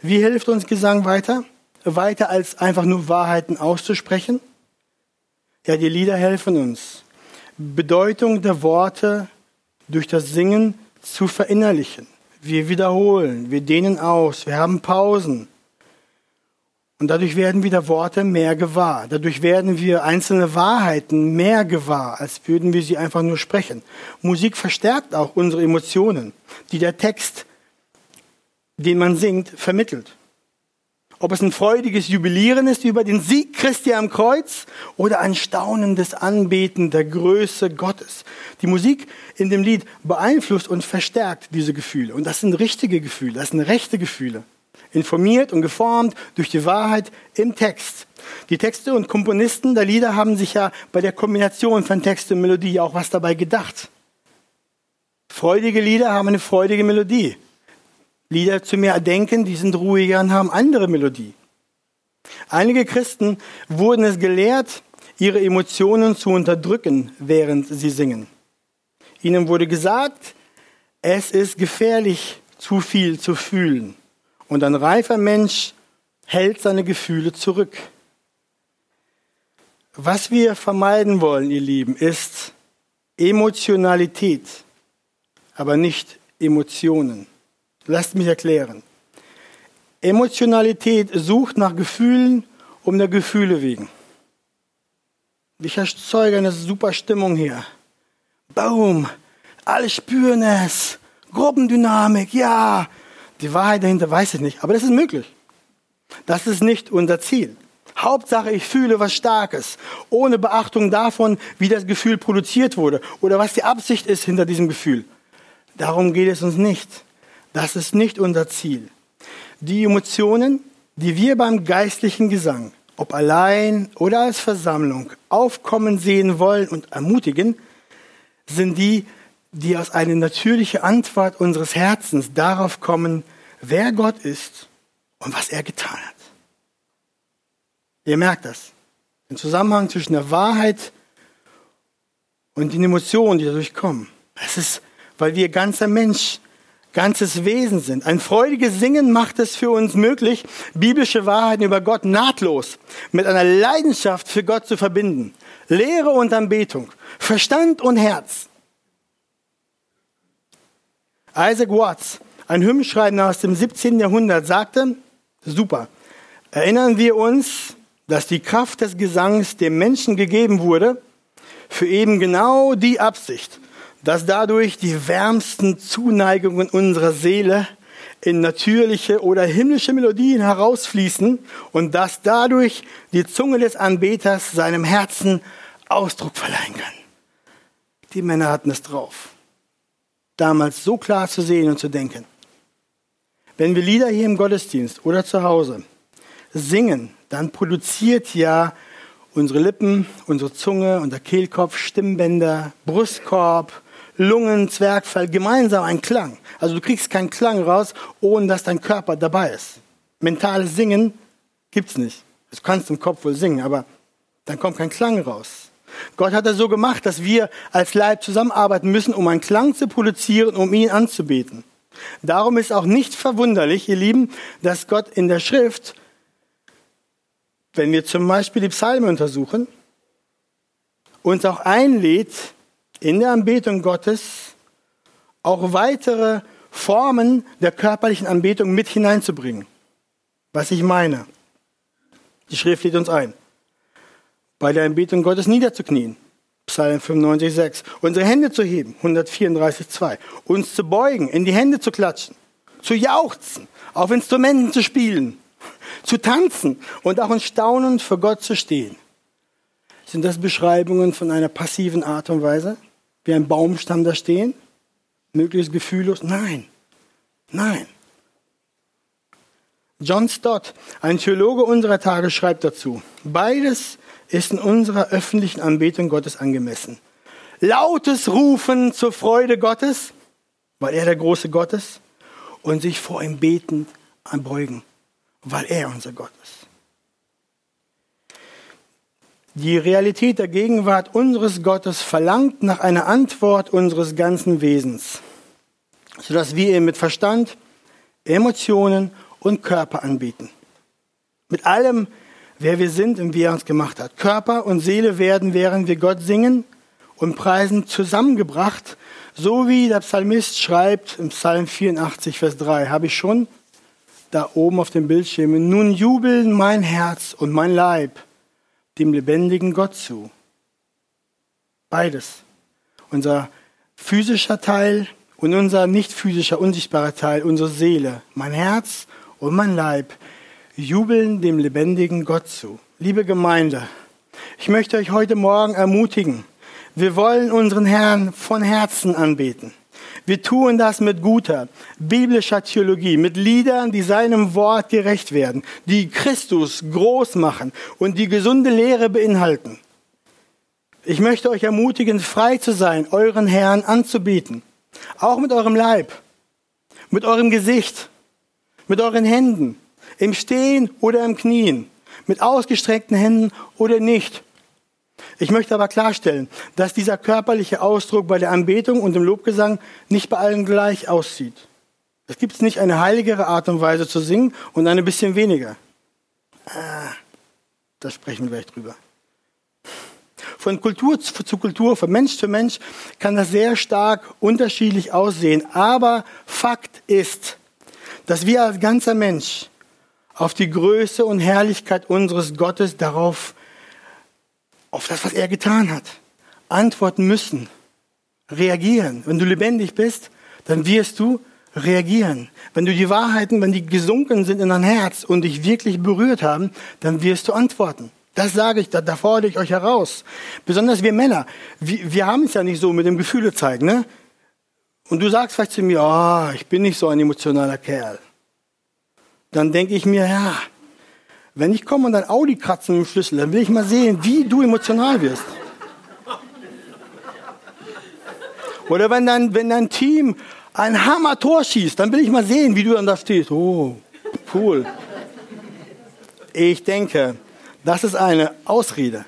Wie hilft uns Gesang weiter? Weiter als einfach nur Wahrheiten auszusprechen? Ja, die Lieder helfen uns, Bedeutung der Worte durch das Singen zu verinnerlichen. Wir wiederholen, wir dehnen aus, wir haben Pausen. Und dadurch werden wieder Worte mehr gewahr. Dadurch werden wir einzelne Wahrheiten mehr gewahr, als würden wir sie einfach nur sprechen. Musik verstärkt auch unsere Emotionen, die der Text, den man singt, vermittelt. Ob es ein freudiges Jubilieren ist über den Sieg Christi am Kreuz oder ein staunendes Anbeten der Größe Gottes. Die Musik in dem Lied beeinflusst und verstärkt diese Gefühle. Und das sind richtige Gefühle, das sind rechte Gefühle informiert und geformt durch die Wahrheit im Text. Die Texte und Komponisten der Lieder haben sich ja bei der Kombination von Text und Melodie auch was dabei gedacht. Freudige Lieder haben eine freudige Melodie. Lieder zu mehr erdenken, die sind ruhiger und haben andere Melodie. Einige Christen wurden es gelehrt, ihre Emotionen zu unterdrücken, während sie singen. Ihnen wurde gesagt, es ist gefährlich, zu viel zu fühlen. Und ein reifer Mensch hält seine Gefühle zurück. Was wir vermeiden wollen, ihr Lieben, ist Emotionalität, aber nicht Emotionen. Lasst mich erklären. Emotionalität sucht nach Gefühlen um der Gefühle wegen. Ich erzeuge eine super Stimmung hier. Boom, alle spüren es. Gruppendynamik, ja. Die Wahrheit dahinter weiß ich nicht, aber das ist möglich. Das ist nicht unser Ziel. Hauptsache, ich fühle was Starkes, ohne Beachtung davon, wie das Gefühl produziert wurde oder was die Absicht ist hinter diesem Gefühl. Darum geht es uns nicht. Das ist nicht unser Ziel. Die Emotionen, die wir beim geistlichen Gesang, ob allein oder als Versammlung, aufkommen sehen wollen und ermutigen, sind die, die aus einer natürlichen Antwort unseres Herzens darauf kommen, wer Gott ist und was er getan hat. Ihr merkt das. Den Zusammenhang zwischen der Wahrheit und den Emotionen, die dadurch kommen. Es ist, weil wir ganzer Mensch, ganzes Wesen sind. Ein freudiges Singen macht es für uns möglich, biblische Wahrheiten über Gott nahtlos mit einer Leidenschaft für Gott zu verbinden. Lehre und Anbetung, Verstand und Herz Isaac Watts, ein Hymnschreiber aus dem 17. Jahrhundert, sagte, super, erinnern wir uns, dass die Kraft des Gesangs dem Menschen gegeben wurde, für eben genau die Absicht, dass dadurch die wärmsten Zuneigungen unserer Seele in natürliche oder himmlische Melodien herausfließen und dass dadurch die Zunge des Anbeters seinem Herzen Ausdruck verleihen kann. Die Männer hatten es drauf damals so klar zu sehen und zu denken. Wenn wir Lieder hier im Gottesdienst oder zu Hause singen, dann produziert ja unsere Lippen, unsere Zunge, unser Kehlkopf, Stimmbänder, Brustkorb, Lungen, Zwergfell gemeinsam einen Klang. Also du kriegst keinen Klang raus, ohne dass dein Körper dabei ist. Mentales Singen gibt's nicht. Du kannst im Kopf wohl singen, aber dann kommt kein Klang raus. Gott hat das so gemacht, dass wir als Leib zusammenarbeiten müssen, um einen Klang zu produzieren, um ihn anzubeten. Darum ist auch nicht verwunderlich, ihr Lieben, dass Gott in der Schrift, wenn wir zum Beispiel die Psalme untersuchen, uns auch einlädt, in der Anbetung Gottes auch weitere Formen der körperlichen Anbetung mit hineinzubringen. Was ich meine. Die Schrift lädt uns ein bei der Anbetung Gottes niederzuknien. Psalm 95, 6. Unsere Hände zu heben, 134, 2. Uns zu beugen, in die Hände zu klatschen, zu jauchzen, auf Instrumenten zu spielen, zu tanzen und auch in Staunen für Gott zu stehen. Sind das Beschreibungen von einer passiven Art und Weise? Wie ein Baumstamm da stehen? Möglichst gefühllos? Nein. Nein. John Stott, ein Theologe unserer Tage, schreibt dazu, beides ist in unserer öffentlichen Anbetung Gottes angemessen. Lautes Rufen zur Freude Gottes, weil er der große Gott ist, und sich vor ihm betend anbeugen, weil er unser Gott ist. Die Realität der Gegenwart unseres Gottes verlangt nach einer Antwort unseres ganzen Wesens, sodass wir ihn mit Verstand, Emotionen und Körper anbieten. Mit allem, wer wir sind und wie er uns gemacht hat. Körper und Seele werden, während wir Gott singen und preisen, zusammengebracht, so wie der Psalmist schreibt im Psalm 84, Vers 3. Habe ich schon da oben auf dem Bildschirm. Nun jubeln mein Herz und mein Leib dem lebendigen Gott zu. Beides. Unser physischer Teil und unser nicht physischer, unsichtbarer Teil, unsere Seele, mein Herz und mein Leib, jubeln dem lebendigen Gott zu. Liebe Gemeinde, ich möchte euch heute Morgen ermutigen. Wir wollen unseren Herrn von Herzen anbeten. Wir tun das mit guter biblischer Theologie, mit Liedern, die seinem Wort gerecht werden, die Christus groß machen und die gesunde Lehre beinhalten. Ich möchte euch ermutigen, frei zu sein, euren Herrn anzubieten. Auch mit eurem Leib, mit eurem Gesicht, mit euren Händen, im Stehen oder im Knien, mit ausgestreckten Händen oder nicht. Ich möchte aber klarstellen, dass dieser körperliche Ausdruck bei der Anbetung und dem Lobgesang nicht bei allen gleich aussieht. Es gibt nicht eine heiligere Art und Weise zu singen und eine bisschen weniger. Ah, da sprechen wir gleich drüber. Von Kultur zu Kultur, von Mensch zu Mensch kann das sehr stark unterschiedlich aussehen. Aber Fakt ist, dass wir als ganzer Mensch auf die Größe und Herrlichkeit unseres Gottes darauf auf das, was er getan hat. Antworten müssen, reagieren. Wenn du lebendig bist, dann wirst du reagieren. Wenn du die Wahrheiten, wenn die gesunken sind in dein Herz und dich wirklich berührt haben, dann wirst du antworten. Das sage ich, da, da fordere ich euch heraus. Besonders wir Männer. Wir, wir haben es ja nicht so mit dem Gefühle zeigen, ne? Und du sagst vielleicht zu mir, oh, ich bin nicht so ein emotionaler Kerl. Dann denke ich mir, ja, wenn ich komme und dein Audi kratzen mit dem Schlüssel, dann will ich mal sehen, wie du emotional wirst. Oder wenn dein, wenn dein Team ein Hammer-Tor schießt, dann will ich mal sehen, wie du dann da stehst. Oh, cool. Ich denke, das ist eine Ausrede.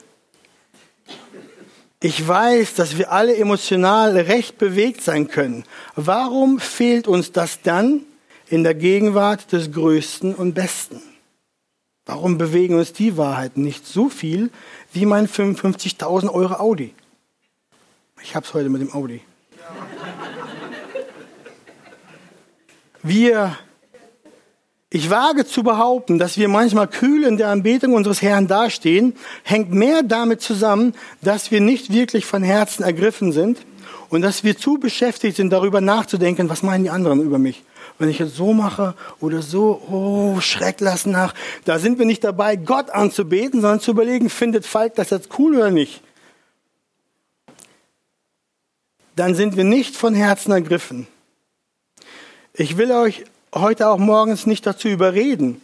Ich weiß, dass wir alle emotional recht bewegt sein können. Warum fehlt uns das dann in der Gegenwart des Größten und Besten? Warum bewegen uns die Wahrheiten nicht so viel wie mein 55.000 Euro Audi? Ich hab's heute mit dem Audi. Wir, ich wage zu behaupten, dass wir manchmal kühl in der Anbetung unseres Herrn dastehen, hängt mehr damit zusammen, dass wir nicht wirklich von Herzen ergriffen sind und dass wir zu beschäftigt sind, darüber nachzudenken, was meinen die anderen über mich wenn ich jetzt so mache oder so, oh, schreck lass nach. Da sind wir nicht dabei, Gott anzubeten, sondern zu überlegen, findet Falk das jetzt cool oder nicht? Dann sind wir nicht von Herzen ergriffen. Ich will euch heute auch morgens nicht dazu überreden,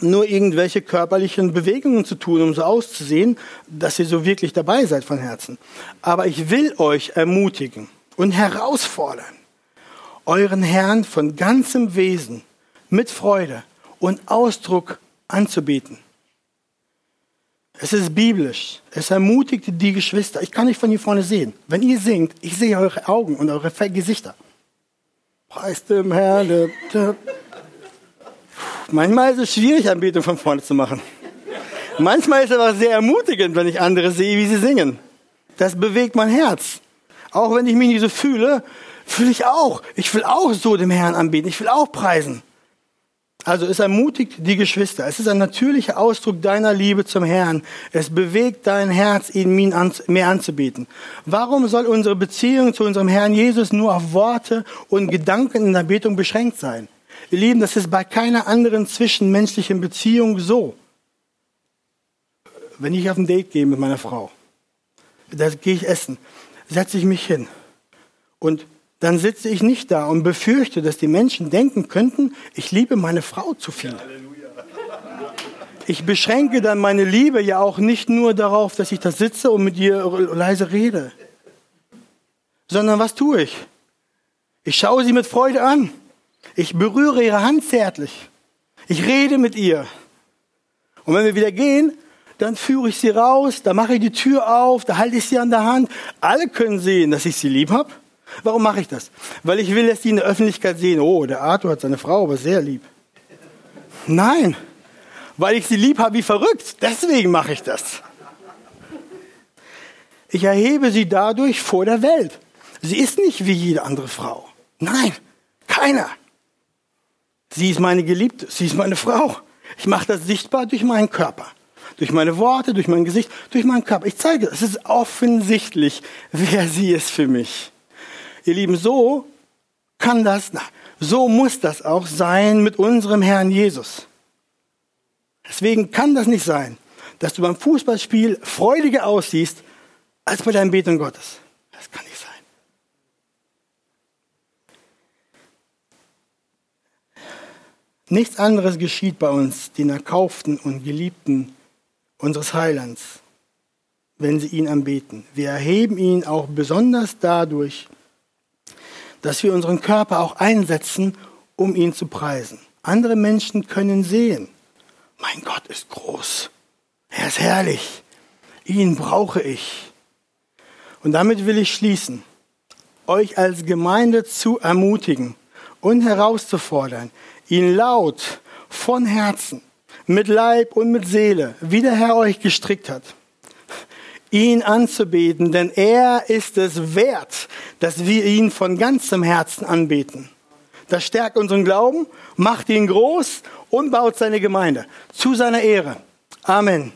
nur irgendwelche körperlichen Bewegungen zu tun, um so auszusehen, dass ihr so wirklich dabei seid von Herzen. Aber ich will euch ermutigen und herausfordern, euren Herrn von ganzem Wesen mit Freude und Ausdruck anzubeten. Es ist biblisch. Es ermutigt die Geschwister. Ich kann nicht von hier vorne sehen. Wenn ihr singt, ich sehe eure Augen und eure Gesichter. Preis dem Herrn. Manchmal ist es schwierig, Anbetung von vorne zu machen. Manchmal ist es aber sehr ermutigend, wenn ich andere sehe, wie sie singen. Das bewegt mein Herz. Auch wenn ich mich nicht so fühle, Fühle ich auch. Ich will auch so dem Herrn anbeten. Ich will auch preisen. Also es ermutigt die Geschwister. Es ist ein natürlicher Ausdruck deiner Liebe zum Herrn. Es bewegt dein Herz, ihn mehr anzubeten. Warum soll unsere Beziehung zu unserem Herrn Jesus nur auf Worte und Gedanken in der Betung beschränkt sein? Ihr Lieben, das ist bei keiner anderen zwischenmenschlichen Beziehung so. Wenn ich auf ein Date gehe mit meiner Frau, da gehe ich essen, setze ich mich hin und dann sitze ich nicht da und befürchte, dass die Menschen denken könnten, ich liebe meine Frau zu viel. Ich beschränke dann meine Liebe ja auch nicht nur darauf, dass ich da sitze und mit ihr leise rede, sondern was tue ich? Ich schaue sie mit Freude an. Ich berühre ihre Hand zärtlich. Ich rede mit ihr. Und wenn wir wieder gehen, dann führe ich sie raus, da mache ich die Tür auf, da halte ich sie an der Hand. Alle können sehen, dass ich sie lieb habe. Warum mache ich das? Weil ich will, dass die in der Öffentlichkeit sehen, oh, der Arthur hat seine Frau aber sehr lieb. Nein, weil ich sie lieb habe wie verrückt. Deswegen mache ich das. Ich erhebe sie dadurch vor der Welt. Sie ist nicht wie jede andere Frau. Nein, keiner. Sie ist meine Geliebte, sie ist meine Frau. Ich mache das sichtbar durch meinen Körper, durch meine Worte, durch mein Gesicht, durch meinen Körper. Ich zeige, es ist offensichtlich, wer sie ist für mich. Ihr Lieben, so kann das, so muss das auch sein mit unserem Herrn Jesus. Deswegen kann das nicht sein, dass du beim Fußballspiel freudiger aussiehst als bei deinem Beten Gottes. Das kann nicht sein. Nichts anderes geschieht bei uns, den Erkauften und Geliebten unseres Heilands, wenn sie ihn anbeten. Wir erheben ihn auch besonders dadurch, dass wir unseren Körper auch einsetzen, um ihn zu preisen. Andere Menschen können sehen, mein Gott ist groß, er ist herrlich, ihn brauche ich. Und damit will ich schließen, euch als Gemeinde zu ermutigen und herauszufordern, ihn laut, von Herzen, mit Leib und mit Seele, wie der Herr euch gestrickt hat, ihn anzubeten, denn er ist es wert, dass wir ihn von ganzem Herzen anbeten. Das stärkt unseren Glauben, macht ihn groß und baut seine Gemeinde zu seiner Ehre. Amen.